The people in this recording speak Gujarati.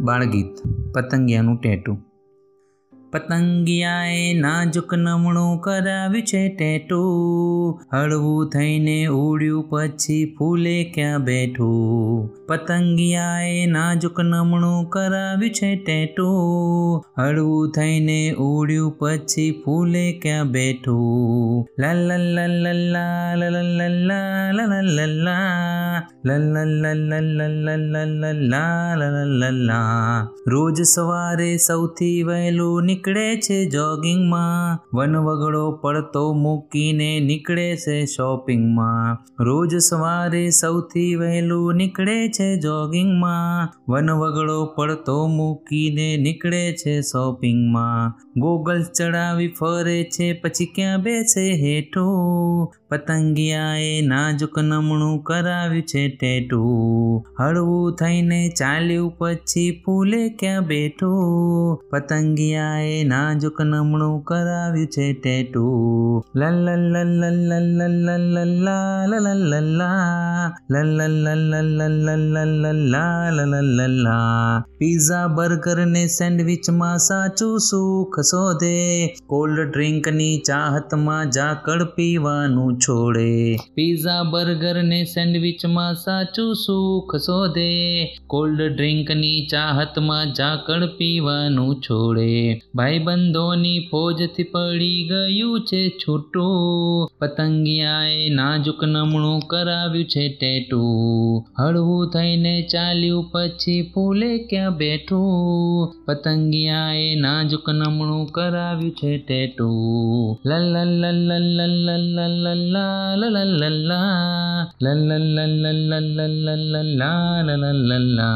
બાળગીત પતંગિયાનું ટેટું. પતંગિયાએ નાજુક નમણું કરાવ્યું છે ટેટું હળવું થઈને ઉડ્યું પછી ફૂલે ક્યાં બેઠું પતંગિયાએ નાજુક નમણું કરાવ્યું છે ટેટું હળવું થઈને ઉડ્યું પછી ફૂલે ક્યાં બેઠું લાલા લાલા લાલા લાલા લાલા લાલા લાલા રોજ સવારે સૌથી વહેલું નીકળે છે જોગિંગમાં. વનવગડો પડતો મૂકીને નીકળે છે શોપિંગમાં. રોજ સવારે સૌથી વહેલું નીકળે છે જોગિંગમાં. વનવગડો પડતો મૂકીને નીકળે છે શોપિંગમાં. ગોગલ ચડાવી ફરે છે, પછી ક્યાં બેસે હેઠું? પતંગિયાએ નાજુક નમણું કરાવ્યું છે ટેટુ. હળવું થઈને ચાલ્યું પછી ફૂલે ક્યાં બેઠું? પતંગિયાએ નાજુક નમણું કરાવ્યું છે ટેટું. પીઝા બર્ગર ને સેન્ડવિચમાં સાચું સુખ શોધે કોલ્ડ ડ્રિંકની ચાહતમાં ઝાકળ પીવાનું છોડે. પીઝા બર્ગર ને સેન્ડવિચમાં સાચું સુખ શોધે. કોલ્ડ ડ્રિંકની ચાહતમાં ઝાકળ પીવાનું છોડે. ભાઈબંધોની ફોજથી પડી ગયું છે છૂટું. પતંગિયાએ નાજુક નમણું કરાવ્યું છે ટેટું. હળવું થઈને ચાલ્યું પછી ફૂલે ક્યાં બેઠું? પતંગિયાએ નાજુક નમણું કરાવ્યું છે ટેટું. લલ લલ લલ લલ લલ લા லல்லா லல்லல்லா லல்லல்லல்லல்லல்லல்லா லல்லல்லல்லா